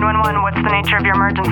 911, what's the nature of your emergency?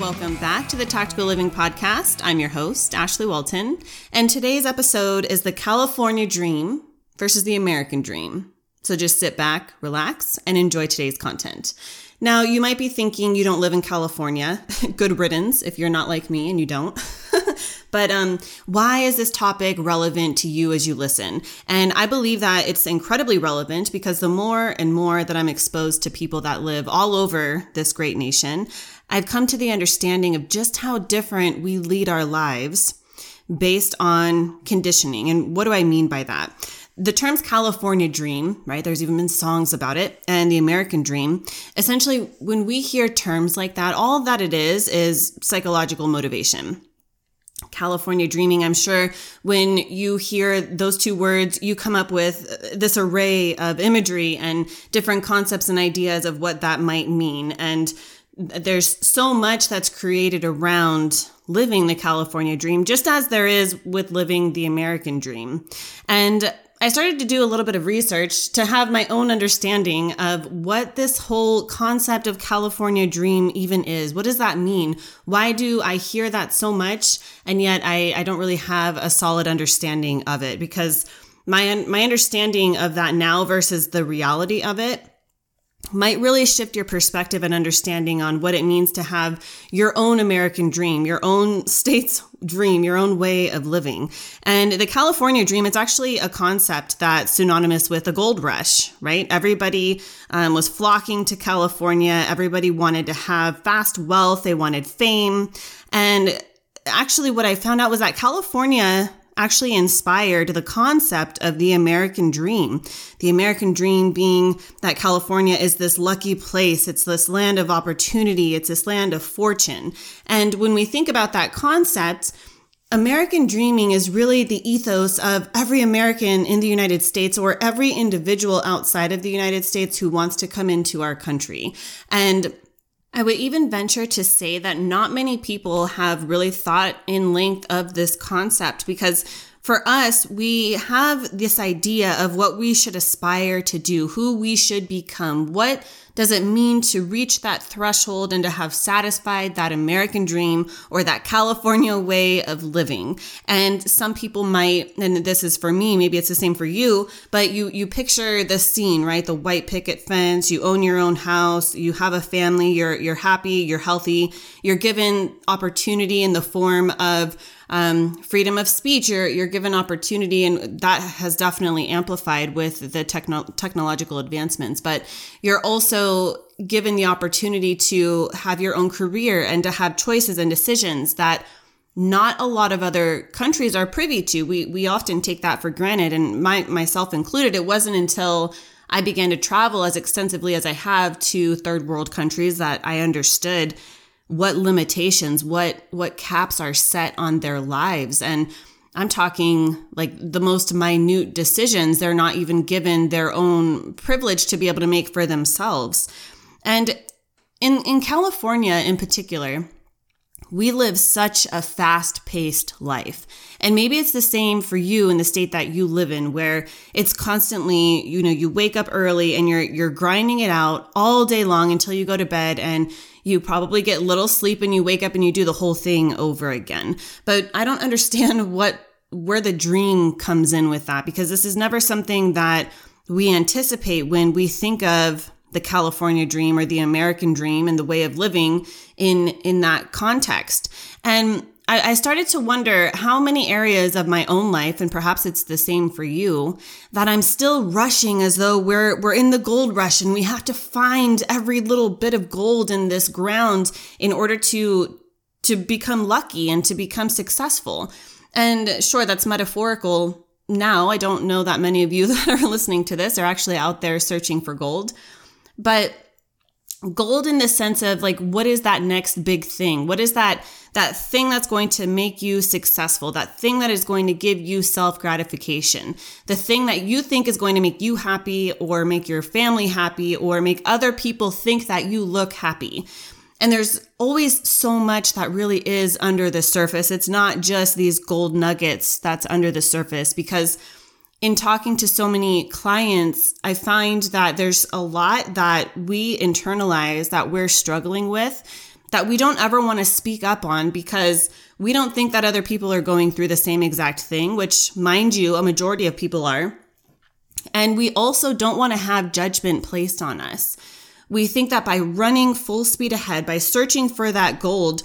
Welcome back to the Tactical Living Podcast. I'm your host, Ashley Walton, and today's episode is the California Dream versus the American Dream. So just sit back, relax, and enjoy today's content. Now, you might be thinking you don't live in California. Good riddance if you're not like me and you don't. but um, why is this topic relevant to you as you listen? And I believe that it's incredibly relevant because the more and more that I'm exposed to people that live all over this great nation, I've come to the understanding of just how different we lead our lives based on conditioning. And what do I mean by that? The terms California dream, right? There's even been songs about it, and the American dream. Essentially, when we hear terms like that, all that it is is psychological motivation. California dreaming. I'm sure when you hear those two words, you come up with this array of imagery and different concepts and ideas of what that might mean. And there's so much that's created around living the California dream, just as there is with living the American dream. And I started to do a little bit of research to have my own understanding of what this whole concept of California dream even is. What does that mean? Why do I hear that so much and yet I, I don't really have a solid understanding of it? Because my my understanding of that now versus the reality of it might really shift your perspective and understanding on what it means to have your own American dream, your own state's dream, your own way of living. And the California dream, it's actually a concept that's synonymous with the gold rush, right? Everybody um, was flocking to California. Everybody wanted to have fast wealth. They wanted fame. And actually, what I found out was that California actually inspired the concept of the American dream. The American dream being that California is this lucky place. It's this land of opportunity. It's this land of fortune. And when we think about that concept, American dreaming is really the ethos of every American in the United States or every individual outside of the United States who wants to come into our country. And I would even venture to say that not many people have really thought in length of this concept because for us, we have this idea of what we should aspire to do, who we should become, what does it mean to reach that threshold and to have satisfied that American dream or that California way of living? And some people might, and this is for me, maybe it's the same for you, but you, you picture the scene, right? The white picket fence, you own your own house, you have a family, you're, you're happy, you're healthy, you're given opportunity in the form of um, freedom of speech. You're you're given opportunity, and that has definitely amplified with the techno- technological advancements. But you're also given the opportunity to have your own career and to have choices and decisions that not a lot of other countries are privy to. We we often take that for granted, and my myself included. It wasn't until I began to travel as extensively as I have to third world countries that I understood what limitations, what what caps are set on their lives and I'm talking like the most minute decisions they're not even given their own privilege to be able to make for themselves. And in in California in particular, we live such a fast paced life. And maybe it's the same for you in the state that you live in where it's constantly, you know, you wake up early and you're you're grinding it out all day long until you go to bed and you probably get little sleep and you wake up and you do the whole thing over again. But I don't understand what where the dream comes in with that because this is never something that we anticipate when we think of the California dream or the American dream and the way of living in in that context. And I, I started to wonder how many areas of my own life, and perhaps it's the same for you, that I'm still rushing as though we're we're in the gold rush and we have to find every little bit of gold in this ground in order to to become lucky and to become successful. And sure, that's metaphorical now. I don't know that many of you that are listening to this are actually out there searching for gold. But gold in the sense of like what is that next big thing? What is that that thing that's going to make you successful? That thing that is going to give you self gratification the thing that you think is going to make you happy or make your family happy or make other people think that you look happy. And there's always so much that really is under the surface. It's not just these gold nuggets that's under the surface because in talking to so many clients, I find that there's a lot that we internalize that we're struggling with that we don't ever want to speak up on because we don't think that other people are going through the same exact thing, which, mind you, a majority of people are. And we also don't want to have judgment placed on us. We think that by running full speed ahead, by searching for that gold,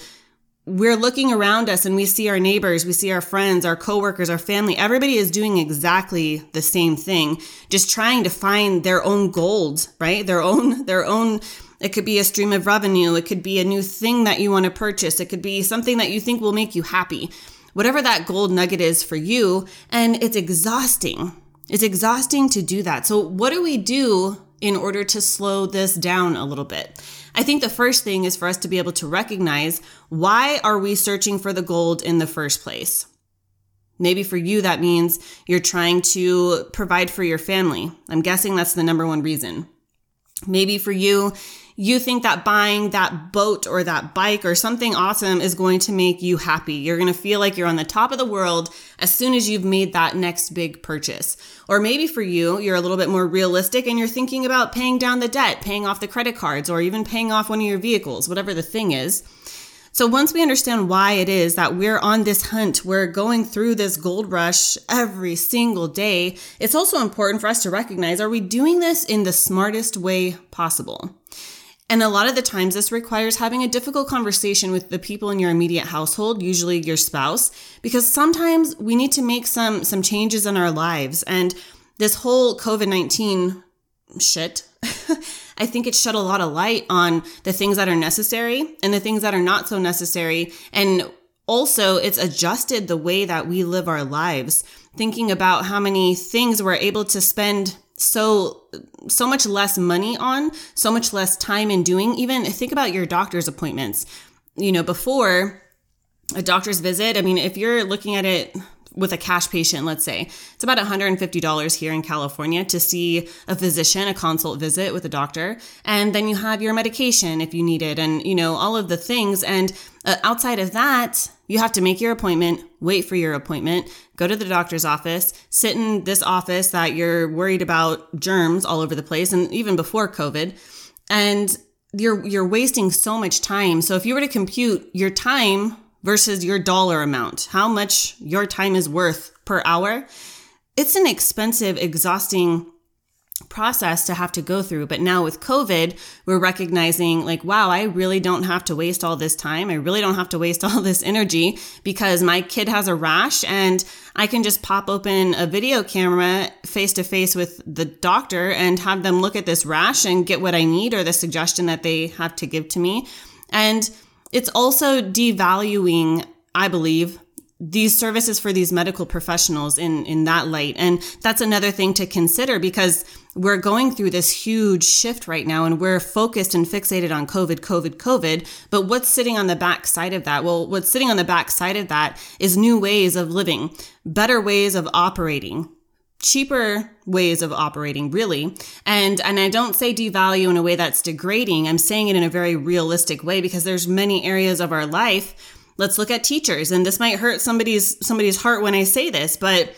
we're looking around us and we see our neighbors, we see our friends, our coworkers, our family. Everybody is doing exactly the same thing, just trying to find their own gold, right? Their own, their own. It could be a stream of revenue. It could be a new thing that you want to purchase. It could be something that you think will make you happy. Whatever that gold nugget is for you. And it's exhausting. It's exhausting to do that. So what do we do in order to slow this down a little bit? I think the first thing is for us to be able to recognize why are we searching for the gold in the first place? Maybe for you, that means you're trying to provide for your family. I'm guessing that's the number one reason. Maybe for you, you think that buying that boat or that bike or something awesome is going to make you happy. You're going to feel like you're on the top of the world as soon as you've made that next big purchase. Or maybe for you, you're a little bit more realistic and you're thinking about paying down the debt, paying off the credit cards, or even paying off one of your vehicles, whatever the thing is. So once we understand why it is that we're on this hunt, we're going through this gold rush every single day, it's also important for us to recognize are we doing this in the smartest way possible? And a lot of the times, this requires having a difficult conversation with the people in your immediate household, usually your spouse, because sometimes we need to make some, some changes in our lives. And this whole COVID 19 shit, I think it shed a lot of light on the things that are necessary and the things that are not so necessary. And also, it's adjusted the way that we live our lives, thinking about how many things we're able to spend so so much less money on so much less time in doing even think about your doctor's appointments. You know before a doctor's visit i mean if you're looking at it with a cash patient let's say it's about $150 here in california to see a physician a consult visit with a doctor and then you have your medication if you need it and you know all of the things and uh, outside of that you have to make your appointment, wait for your appointment, go to the doctor's office, sit in this office that you're worried about germs all over the place and even before COVID. And you're you're wasting so much time. So if you were to compute your time versus your dollar amount, how much your time is worth per hour, it's an expensive, exhausting process to have to go through. But now with COVID, we're recognizing like, wow, I really don't have to waste all this time. I really don't have to waste all this energy because my kid has a rash and I can just pop open a video camera face to face with the doctor and have them look at this rash and get what I need or the suggestion that they have to give to me. And it's also devaluing, I believe, these services for these medical professionals in in that light. And that's another thing to consider because we're going through this huge shift right now and we're focused and fixated on covid covid covid. But what's sitting on the back side of that? Well what's sitting on the back side of that is new ways of living better ways of operating cheaper ways of operating really. And and I don't say devalue in a way that's degrading. I'm saying it in a very realistic way because there's many areas of our life. Let's look at teachers. And this might hurt somebody's somebody's heart when I say this, but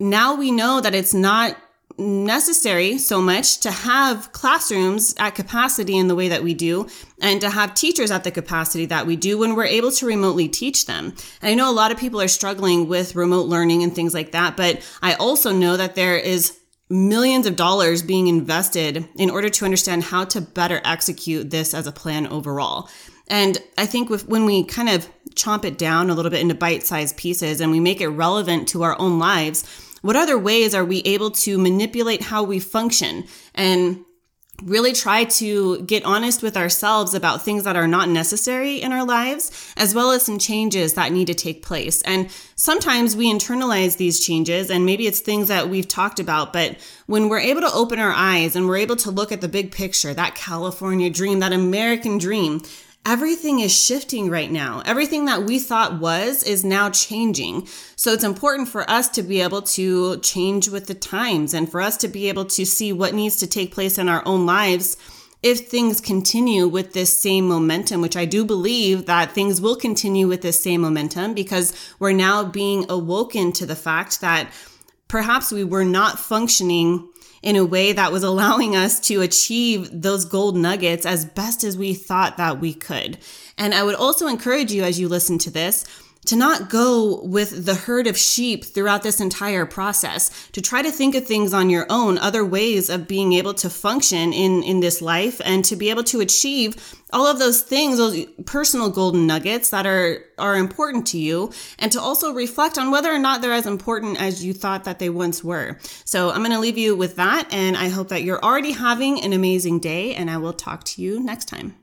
now we know that it's not necessary so much to have classrooms at capacity in the way that we do and to have teachers at the capacity that we do when we're able to remotely teach them. And I know a lot of people are struggling with remote learning and things like that, but I also know that there is millions of dollars being invested in order to understand how to better execute this as a plan overall. And I think with, when we kind of chomp it down a little bit into bite sized pieces and we make it relevant to our own lives, what other ways are we able to manipulate how we function and really try to get honest with ourselves about things that are not necessary in our lives, as well as some changes that need to take place. And sometimes we internalize these changes, and maybe it's things that we've talked about, but when we're able to open our eyes and we're able to look at the big picture, that California dream, that American dream, everything is shifting right now. Everything that we thought was is now changing. So it's important for us to be able to change with the times and for us to be able to see what needs to take place in our own lives if things continue with this same momentum, which I do believe that things will continue with this same momentum because we're now being awoken to the fact that perhaps we were not functioning in a way that was allowing us to achieve those gold nuggets as best as we thought that we could. And I would also encourage you as you listen to this to not go with the herd of sheep throughout this entire process, to try to think of things on your own, other ways of being able to function in, in this life and to be able to achieve all of those things, those personal golden nuggets that are, are important to you, and to also reflect on whether or not they're as important as you thought that they once were. So I'm going to leave you with that, and I hope that you're already having an amazing day, and I will talk to you next time.